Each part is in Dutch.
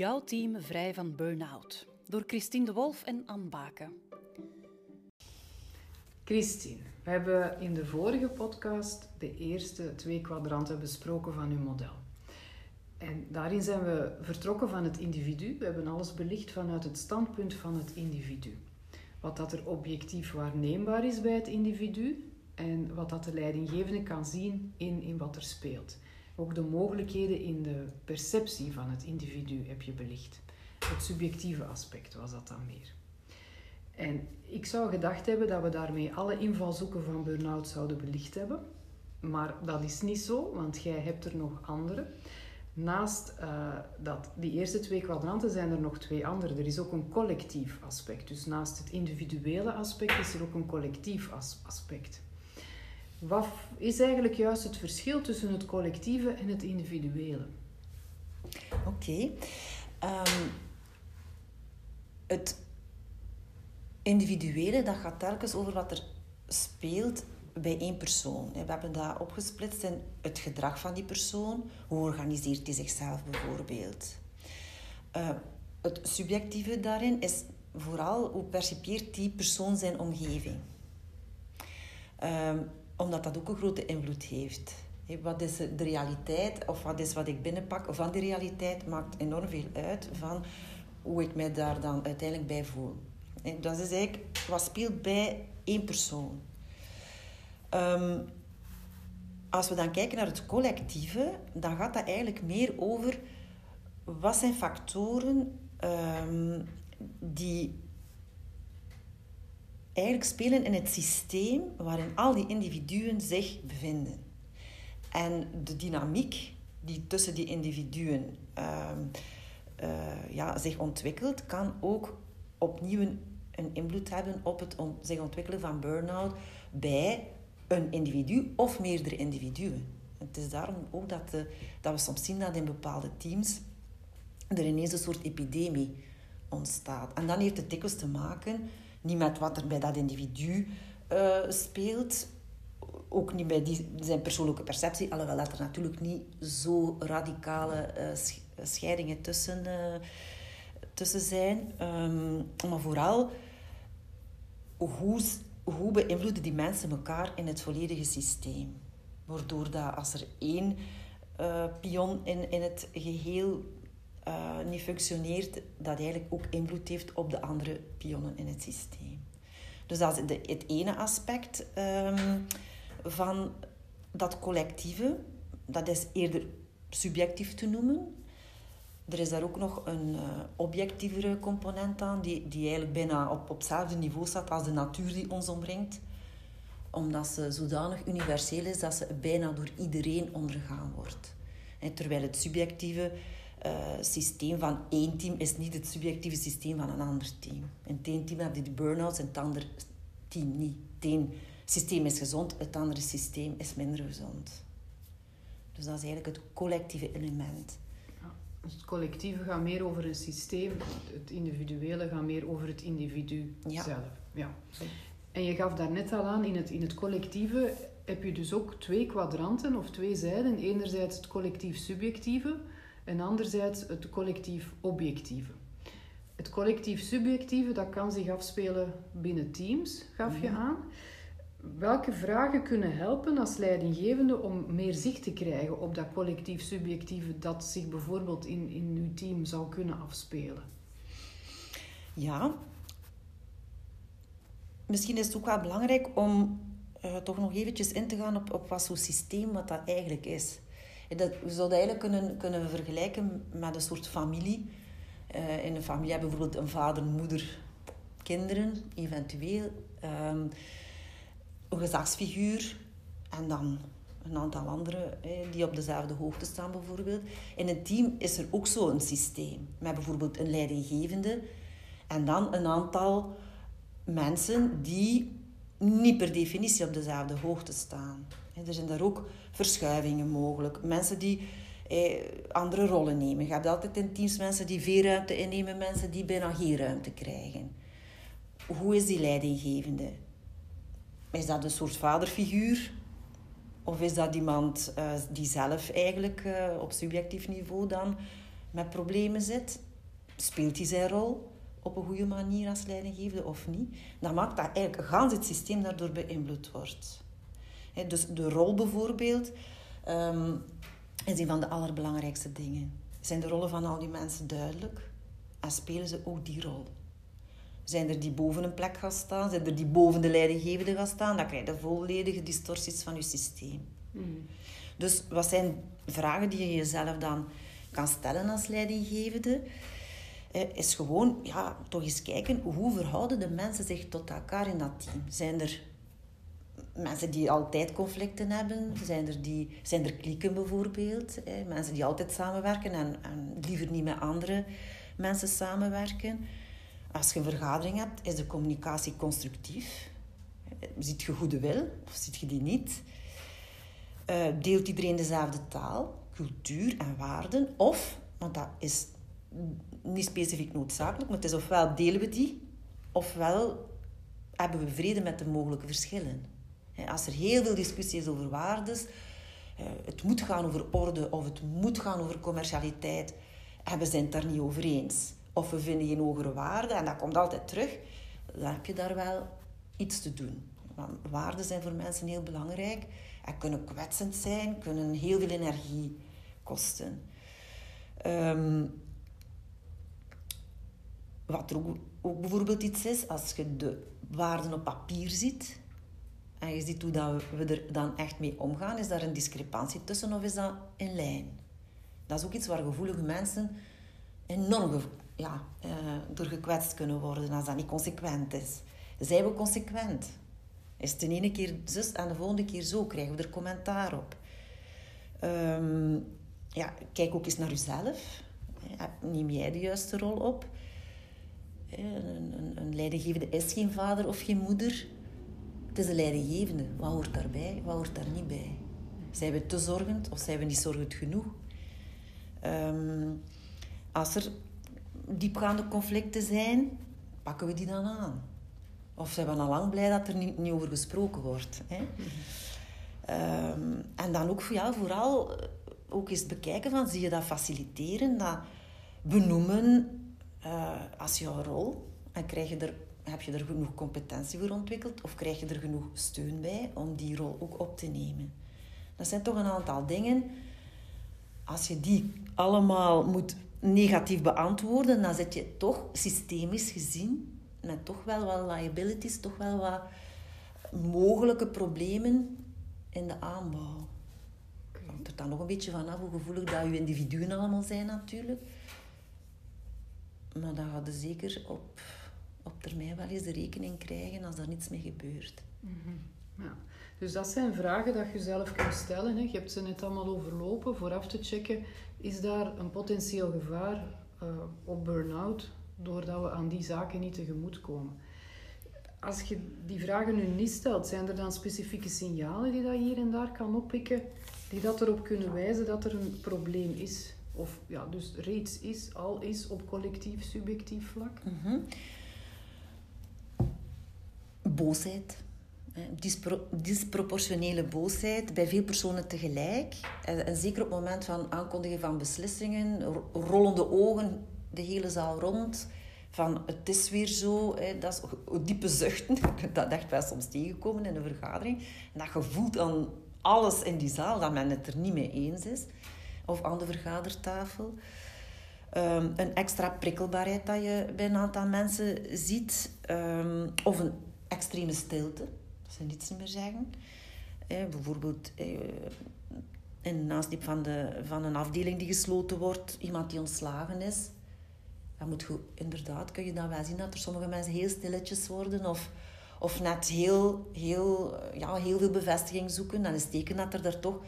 jouw team vrij van burn-out. Door Christine de Wolf en Anne Baken. Christine, we hebben in de vorige podcast de eerste twee kwadranten besproken van uw model. En daarin zijn we vertrokken van het individu. We hebben alles belicht vanuit het standpunt van het individu. Wat dat er objectief waarneembaar is bij het individu en wat dat de leidinggevende kan zien in, in wat er speelt. Ook de mogelijkheden in de perceptie van het individu heb je belicht. Het subjectieve aspect was dat dan meer. En ik zou gedacht hebben dat we daarmee alle invalshoeken van burn-out zouden belicht hebben. Maar dat is niet zo, want jij hebt er nog andere. Naast uh, dat, die eerste twee kwadranten zijn er nog twee andere. Er is ook een collectief aspect. Dus naast het individuele aspect is er ook een collectief aspect. Wat is eigenlijk juist het verschil tussen het collectieve en het individuele? Oké. Ehm, het individuele, dat gaat telkens over wat er speelt bij één persoon. We hebben dat opgesplitst in het gedrag van die persoon. Hoe organiseert hij zichzelf bijvoorbeeld? Uh, het subjectieve daarin is vooral hoe percipieert die persoon zijn omgeving. Um, omdat dat ook een grote invloed heeft. Wat is de realiteit of wat is wat ik binnenpak van die realiteit maakt enorm veel uit van hoe ik mij daar dan uiteindelijk bij voel. Dat is eigenlijk wat speelt bij één persoon. Um, als we dan kijken naar het collectieve, dan gaat dat eigenlijk meer over wat zijn factoren um, die eigenlijk spelen in het systeem waarin al die individuen zich bevinden. En de dynamiek die tussen die individuen uh, uh, ja, zich ontwikkelt, kan ook opnieuw een, invloed hebben op het zich ontwikkelen van burn-out bij een individu of meerdere individuen. Het is daarom ook dat, de, dat we soms zien dat in bepaalde teams er ineens een soort epidemie ontstaat. En dan heeft het dikwijls te maken niet met wat er bij dat individu uh, speelt, ook niet bij die, zijn persoonlijke perceptie, alhoewel dat er natuurlijk niet zo radicale uh, scheidingen tussen, tussen zijn. Um, maar vooral, hoe, hoe beïnvloeden die mensen elkaar in het volledige systeem? Waardoor dat als er één pion in, in het geheel uh, niet functioneert, dat eigenlijk ook invloed heeft op de andere pionnen in het systeem. Dus dat is het ene aspect um, van dat collectieve. Dat is eerder subjectief te noemen. Er is daar ook nog een uh, objectievere component aan, die, die eigenlijk bijna op, hetzelfde niveau staat als de natuur die ons omringt. Omdat ze zodanig universeel is dat ze bijna door iedereen ondergaan wordt. Terwijl het subjectieve uh, systeem van één team is niet het subjectieve systeem van een ander team. In het ene team heb je de burn-outs en het andere team niet. Het ene systeem is gezond, het andere systeem is minder gezond. Dus dat is eigenlijk het collectieve element. dus het collectieve gaat meer over een systeem, het individuele gaat meer over het individu zelf. Ja. En je gaf daarnet al aan, in het, in het collectieve heb je dus ook twee kwadranten of twee zijden. Enerzijds het collectief-subjectieve, en anderzijds het collectief objectieve. Het collectief subjectieve dat kan zich afspelen binnen teams, gaf je mhm. aan. Welke vragen kunnen helpen als leidinggevende om meer zicht te krijgen op dat collectief subjectieve dat zich bijvoorbeeld in, in uw team zou kunnen afspelen? Ja, misschien is het ook wel belangrijk om uh, toch nog eventjes in te gaan op, op wat zo'n systeem wat dat eigenlijk is. Dat, we zouden eigenlijk kunnen, kunnen vergelijken met een soort familie. Uh, in een familie hebben bijvoorbeeld een vader, moeder, kinderen, eventueel. Um, een gezagsfiguur en dan een aantal anderen die op dezelfde hoogte staan bijvoorbeeld. In een team is er ook zo een systeem. Met bijvoorbeeld een leidinggevende en dan een aantal mensen die niet per definitie op dezelfde hoogte staan. Er zijn daar ook verschuivingen mogelijk. Mensen die eh, andere rollen nemen. Je hebt altijd in teams mensen die veel ruimte innemen, mensen die bijna geen ruimte krijgen. Hoe is die leidinggevende? Is dat een soort vaderfiguur? Of is dat iemand uh, die zelf eigenlijk uh, op subjectief niveau dan met problemen zit? speelt hij zijn rol op een goede manier als leidinggevende of niet? Dat maakt dat eigenlijk gans het systeem daardoor beïnvloed wordt. Dus de rol bijvoorbeeld ehm, is een van de allerbelangrijkste dingen. Zijn de rollen van al die mensen duidelijk en spelen ze ook die rol? Zijn er die boven een plek gaan staan? Zijn er die boven de leidinggevende gaan staan? Dan krijg je volledige distorties van je systeem. Mm. Dus wat zijn vragen die je jezelf dan kan stellen als leidinggevende? Eh, is gewoon ja, toch eens kijken hoe verhouden de mensen zich tot elkaar in dat team. Zijn er mensen die altijd conflicten hebben? Zijn er, die, zijn er klieken bijvoorbeeld? Mensen die altijd samenwerken en, en liever niet met andere mensen samenwerken? Als je een vergadering hebt, is de communicatie constructief? Ziet je goede wil of ziet je die niet? Uh, deelt iedereen dezelfde taal, cultuur en waarden? Of, want dat is niet specifiek noodzakelijk, maar het is ofwel delen we die, ofwel hebben we vrede met de mogelijke verschillen. Als er heel veel discussie is over waardes, eh, het moet gaan over orde of het moet gaan over commercialiteit, en we zijn het daar niet over eens of we vinden geen hogere waarde, en dat komt altijd terug, dan heb je daar wel iets te doen. Want waarden zijn voor mensen heel belangrijk en kunnen kwetsend zijn, kunnen heel veel energie kosten. Ehm, wat er ook, bijvoorbeeld iets is, als je de waarden op papier ziet en je ziet hoe dat we er dan echt mee omgaan, is daar een discrepantie tussen of is dat in lijn? Dat is ook iets waar gevoelige mensen enorm ja, uh, door gekwetst kunnen worden als dat niet consequent is. Zijn we consequent? Is het de ene keer zus en de volgende keer zo? Krijgen we er commentaar op? Ehm, ja, kijk ook eens naar jezelf. Neem jij de juiste rol op? Een, een, een leidinggevende is geen vader of geen moeder. Het is een leidinggevende. Wat hoort daarbij? Wat hoort daar niet bij? Zijn we te zorgend of zijn we niet zorgend genoeg? Ehm, als er diepgaande conflicten zijn, pakken we die dan aan. Of zijn we al lang blij dat er niet, niet over gesproken wordt. Hè? Ehm, en dan ook ja, vooral ook eens bekijken van, zie je dat faciliteren, dat benoemen uh, als jouw rol. En krijg je er, heb je er genoeg competentie voor ontwikkeld of krijg je er genoeg steun bij om die rol ook op te nemen. Dat zijn toch een aantal dingen. Als je die allemaal moet negatief beantwoorden, dan zit je toch systemisch gezien met toch wel wat liabilities, toch wel wat mogelijke problemen in de aanbouw. Het hangt er dan nog een beetje vanaf hoe gevoelig dat je individuen allemaal zijn natuurlijk. Maar dan gaat je zeker op, op termijn wel eens de rekening krijgen als er niets mee gebeurt. Mhm. ja. Dus dat zijn vragen dat je zelf kunt stellen. Hè. Je hebt ze net allemaal overlopen, vooraf te checken is daar een potentieel gevaar uh, op burn-out doordat we aan die zaken niet tegemoet komen. Als je die vragen nu niet stelt, zijn er dan specifieke signalen die dat hier en daar kan oppikken, die dat erop kunnen wijzen dat er een probleem is? Of ja, dus reeds is, al is op collectief, subjectief vlak? Mm Boosheid Dispro disproportionele boosheid bij veel personen tegelijk. En, zeker op het moment van aankondigen van beslissingen, rollende ogen de hele zaal rond. Van het is weer zo, hè, dat is diepe zuchten. Dat echt wel soms tegenkomen in een vergadering. En dat je voelt aan alles in die zaal dat men het er niet mee eens is. Of aan de vergadertafel. Um, een extra prikkelbaarheid dat je bij een aantal mensen ziet. Um, of een extreme stilte ze niets meer zeggen. Eh, bijvoorbeeld eh, in de nasleep van, de, van een afdeling die gesloten wordt, iemand die ontslagen is. Dan moet je, inderdaad kun je dan wel zien dat er sommige mensen heel stilletjes worden of, of net heel, heel, ja, heel veel bevestiging zoeken. Dan is teken dat er daar toch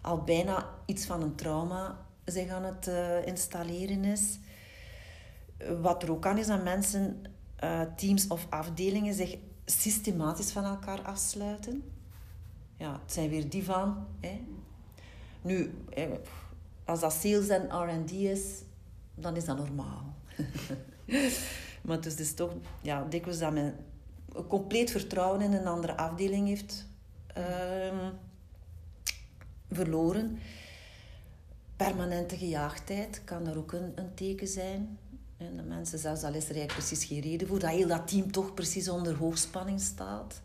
al bijna iets van een trauma zich aan het uh, installeren is. Wat er ook aan is dat mensen, uh, teams of afdelingen zich systematisch van elkaar afsluiten. Ja, het zijn weer die van. Hè. Nu, als dat sales en R&D is, dan is dat normaal. maar het is dus toch ja, dikwijls dat men een compleet vertrouwen in een andere afdeling heeft um, verloren. Permanente gejaagdheid kan daar ook een, een teken zijn. En de mensen, zelfs al is er eigenlijk precies geen reden voor, dat heel dat team toch precies onder hoogspanning staat.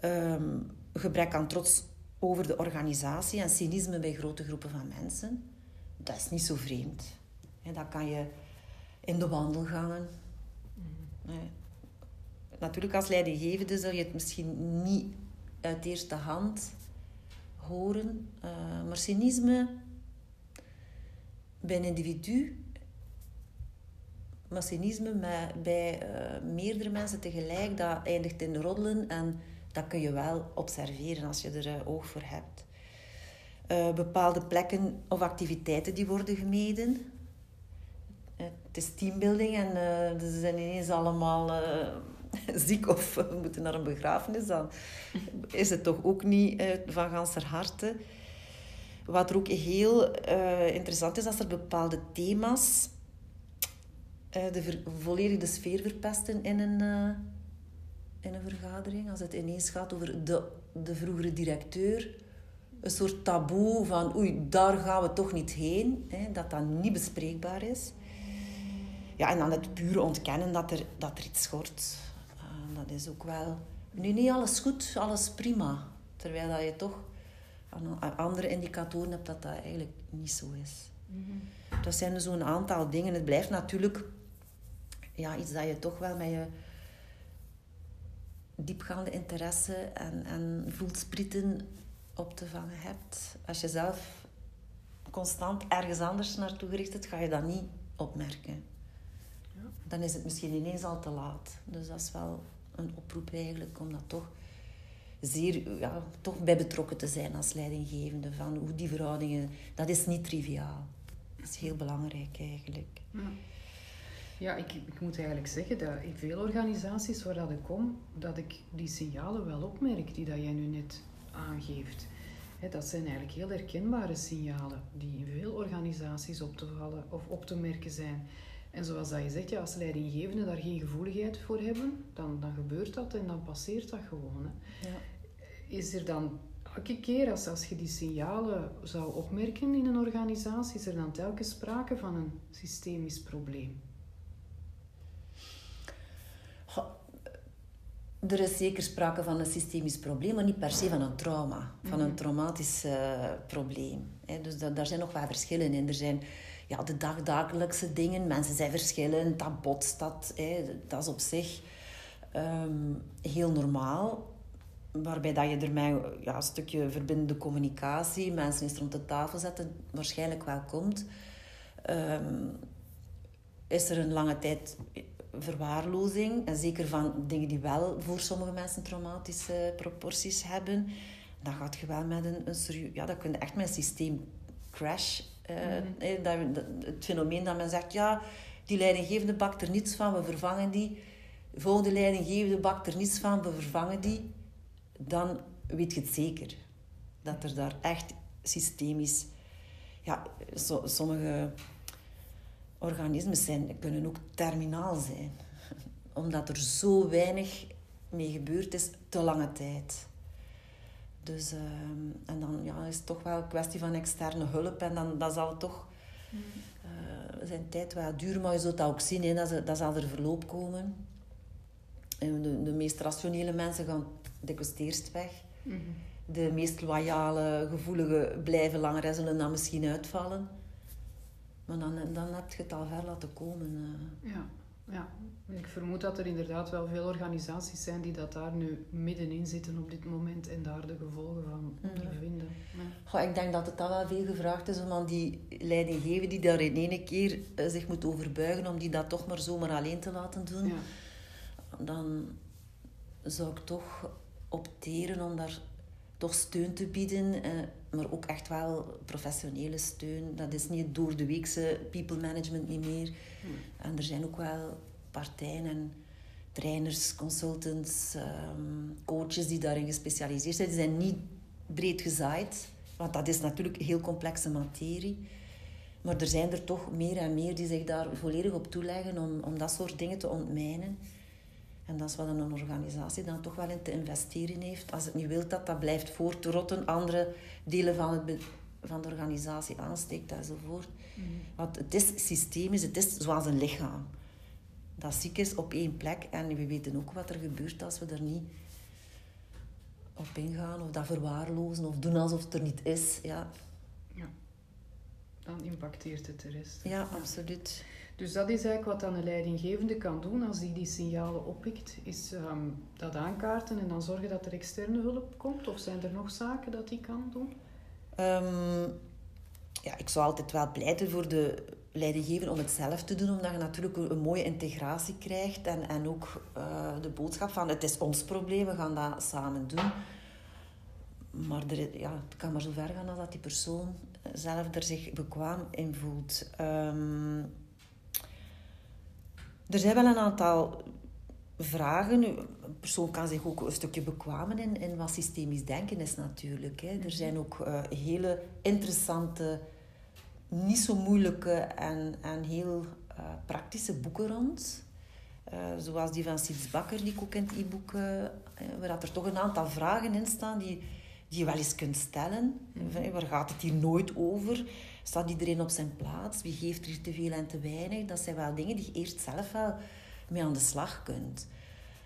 Ehm, gebrek aan trots over de organisatie en cynisme bij grote groepen van mensen. Dat is niet zo vreemd. dat kan je in de wandelgangen. Mhm. Natuurlijk, als leidinggevende zul je het misschien niet uit eerste hand horen. Uh, maar cynisme bij een individu, maar cynisme met, bij uh, meerdere mensen tegelijk, dat eindigt in roddelen en dat kun je wel observeren als je er uh, oog voor hebt. bepaalde plekken of activiteiten die worden gemeden. het is teambuilding en ze zijn ineens allemaal ziek of moeten naar een begrafenis, dan is het toch ook niet van ganser harte. Wat er ook heel interessant is, als er bepaalde thema's uh, de volledige sfeer verpesten in een, in een vergadering. Als het ineens gaat over de, de vroegere directeur. Een soort taboe van oei, daar gaan we toch niet heen. Hè, dat dat niet bespreekbaar is. Ja, en dan het pure ontkennen dat er, dat er iets schort dat is ook wel... Nu, niet alles goed, alles prima. Terwijl dat je toch andere indicatoren hebt dat dat eigenlijk niet zo is. Mm Dat zijn zo'n aantal dingen. Het blijft natuurlijk ja, iets dat je toch wel met je diepgaande interesse en, en voelsprieten op te vangen hebt. Als je zelf constant ergens anders naartoe gericht bent, ga je dat niet opmerken. Ja. Dan is het misschien ineens al te laat. Dus dat is wel een oproep eigenlijk om dat toch zeer ja, toch bij betrokken te zijn als leidinggevende. Van hoe die verhoudingen, dat is niet triviaal. Dat is heel belangrijk eigenlijk. Ja. Ja, ik, ik moet eigenlijk zeggen dat in veel organisaties waar dat ik kom, dat ik die signalen wel opmerk die dat jij nu net aangeeft. dat zijn eigenlijk heel herkenbare signalen die in veel organisaties op te vallen of op te merken zijn. En zoals dat je zegt, ja, als leidinggevenden daar geen gevoeligheid voor hebben, dan, dan gebeurt dat en dan passeert dat gewoon. Hè. Ja. Is er dan elke keer als, als je die signalen zou opmerken in een organisatie, is er dan telkens sprake van een systemisch probleem? Er is zeker sprake van een systemisch probleem, maar niet per se van een trauma, van een mhm. traumatisch uh, probleem. Dus dat, daar zijn nog wel verschillen in. Er zijn ja, de dagdagelijkse dingen. Mensen zijn verschillend, dat botst, dat, dat is op zich ehm, heel normaal. Waarbij dat je ermee ja, een stukje verbindende communicatie, mensen eens rond de tafel zetten, waarschijnlijk wel komt. Ehm, is er een lange tijd verwaarlozing, en zeker van dingen die wel voor sommige mensen traumatische proporties hebben, dan gaat je wel met een, een serieus... Ja, dat kun je echt met een systeemcrash uh, dat, het fenomeen dat men zegt, ja, die leidinggevende bakt er niets van, we vervangen die. De volgende leidinggevende bakt er niets van, we vervangen die. Dan weet je het zeker. Dat er daar echt systemisch... Ja, sommige organismen zijn, kunnen ook terminaal zijn. Omdat er zo weinig mee gebeurd is, te lange tijd. Dus, uh, en dan ja, is het toch wel een kwestie van externe hulp. En dan dat zal toch uh, zijn tijd wel duren. Maar je zult dat ook zien, hè, dat, dat zal er verloop komen. En de, de meest rationele mensen gaan dikwijls eerst weg. Mm -hmm. De meest loyale, gevoelige blijven langer en zullen dan misschien uitvallen. Maar dan, dan heb je het al ver laten komen. Uh. Ja. Ja, ik vermoed dat er inderdaad wel veel organisaties zijn die dat daar nu middenin zitten op dit moment en daar de gevolgen van ondervinden. Ja. ik denk dat het dan wel veel gevraagd is om aan die leidinggever die daar in ene keer uh, zich moet overbuigen, om die dat toch maar zomaar alleen te laten doen. Ja. Dan zou ik toch opteren om daar toch steun te bieden, uh, maar ook echt wel professionele steun. Dat is niet door de weekse people management niet meer. En er zijn ook wel partijen en trainers, consultants, um, coaches die daarin gespecialiseerd zijn. Die zijn niet breed gezaaid, want dat is natuurlijk heel complexe materie. Maar er zijn er toch meer en meer die zich daar volledig op toeleggen om, om dat soort dingen te ontmijnen. En dat is wat een organisatie dan toch wel in te investeren heeft. Als het niet wilt dat dat blijft voortrotten, andere delen van het, van de organisatie aansteekt enzovoort. Want het is systemisch, het is zoals een lichaam. Dat ziek is op één plek en we weten ook wat er gebeurt als we er niet op ingaan of dat verwaarlozen of doen alsof het er niet is. Ja, Ja. Dan impacteert het de rest. ja absoluut. Dus dat is eigenlijk wat dan een leidinggevende kan doen als die die signalen oppikt, is ehm, dat aankaarten en dan zorgen dat er externe hulp komt? Of zijn er nog zaken dat die kan doen? Ehm, ja, ik zou altijd wel pleiten voor de leidinggever om het zelf te doen, omdat je natuurlijk een, een mooie integratie krijgt en, en ook eh, de boodschap van het is ons probleem, we gaan dat samen doen. Maar er, ja, het kan maar zo ver gaan als dat die persoon zelf er zich bekwaam in voelt. Ehm, er zijn wel een aantal vragen. Een persoon kan zich ook een stukje bekwamen in, in wat systemisch denken is natuurlijk. Hè. Er zijn ook eh, hele interessante, niet zo moeilijke en, en heel eh, praktische boeken rond. Eh, zoals die van Siets Bakker, die ik ook in het e-book... waar er toch een aantal vragen in staan die, die je wel eens kunt stellen. Van, Waar gaat het hier nooit over? Staat iedereen op zijn plaats? Wie geeft er hier te veel en te weinig? Dat zijn wel dingen die je eerst zelf wel mee aan de slag kunt.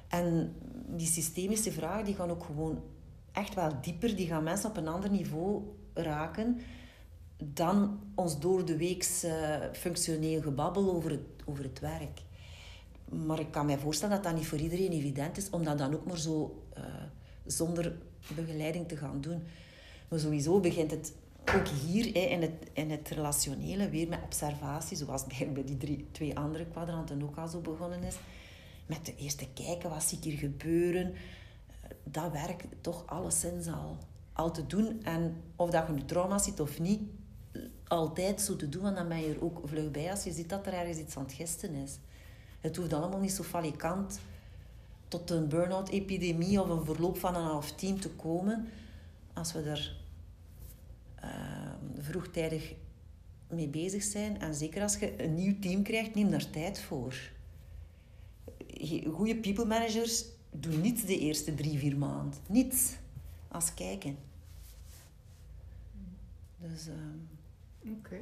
En die systemische vragen die gaan ook gewoon echt wel dieper. Die gaan mensen op een ander niveau raken dan ons door de weeks functioneel gebabbel over het, over het werk. Maar ik kan mij voorstellen dat dat niet voor iedereen evident is om dat dan ook maar zo eh, zonder begeleiding te gaan doen. Maar sowieso begint het ook hier hè, in, het, in het relationele weer met observatie, zoals bij, bij die drie, twee andere kwadranten ook al zo begonnen is. Met de eerste kijken, wat zie ik hier gebeuren? Dat werkt toch alleszins al, al te doen. En of dat je nu trauma ziet of niet, altijd zo te doen, want dan ben je er ook vlug bij als je ziet dat er ergens iets aan het gisten is. Het hoeft allemaal niet zo falikant tot een burn-out-epidemie of een verloop van een half team te komen. Als we er uh, vroegtijdig mee bezig zijn. En zeker als je een nieuw team krijgt, neem daar tijd voor. Goede people managers doen niets de eerste drie, vier maanden. Niets. Als kijken. Dus... Uh... Oké.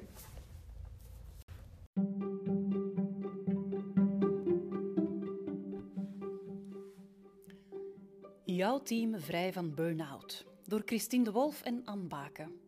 Jouw team vrij van burn-out. Door Christine de Wolf en Anne Baken.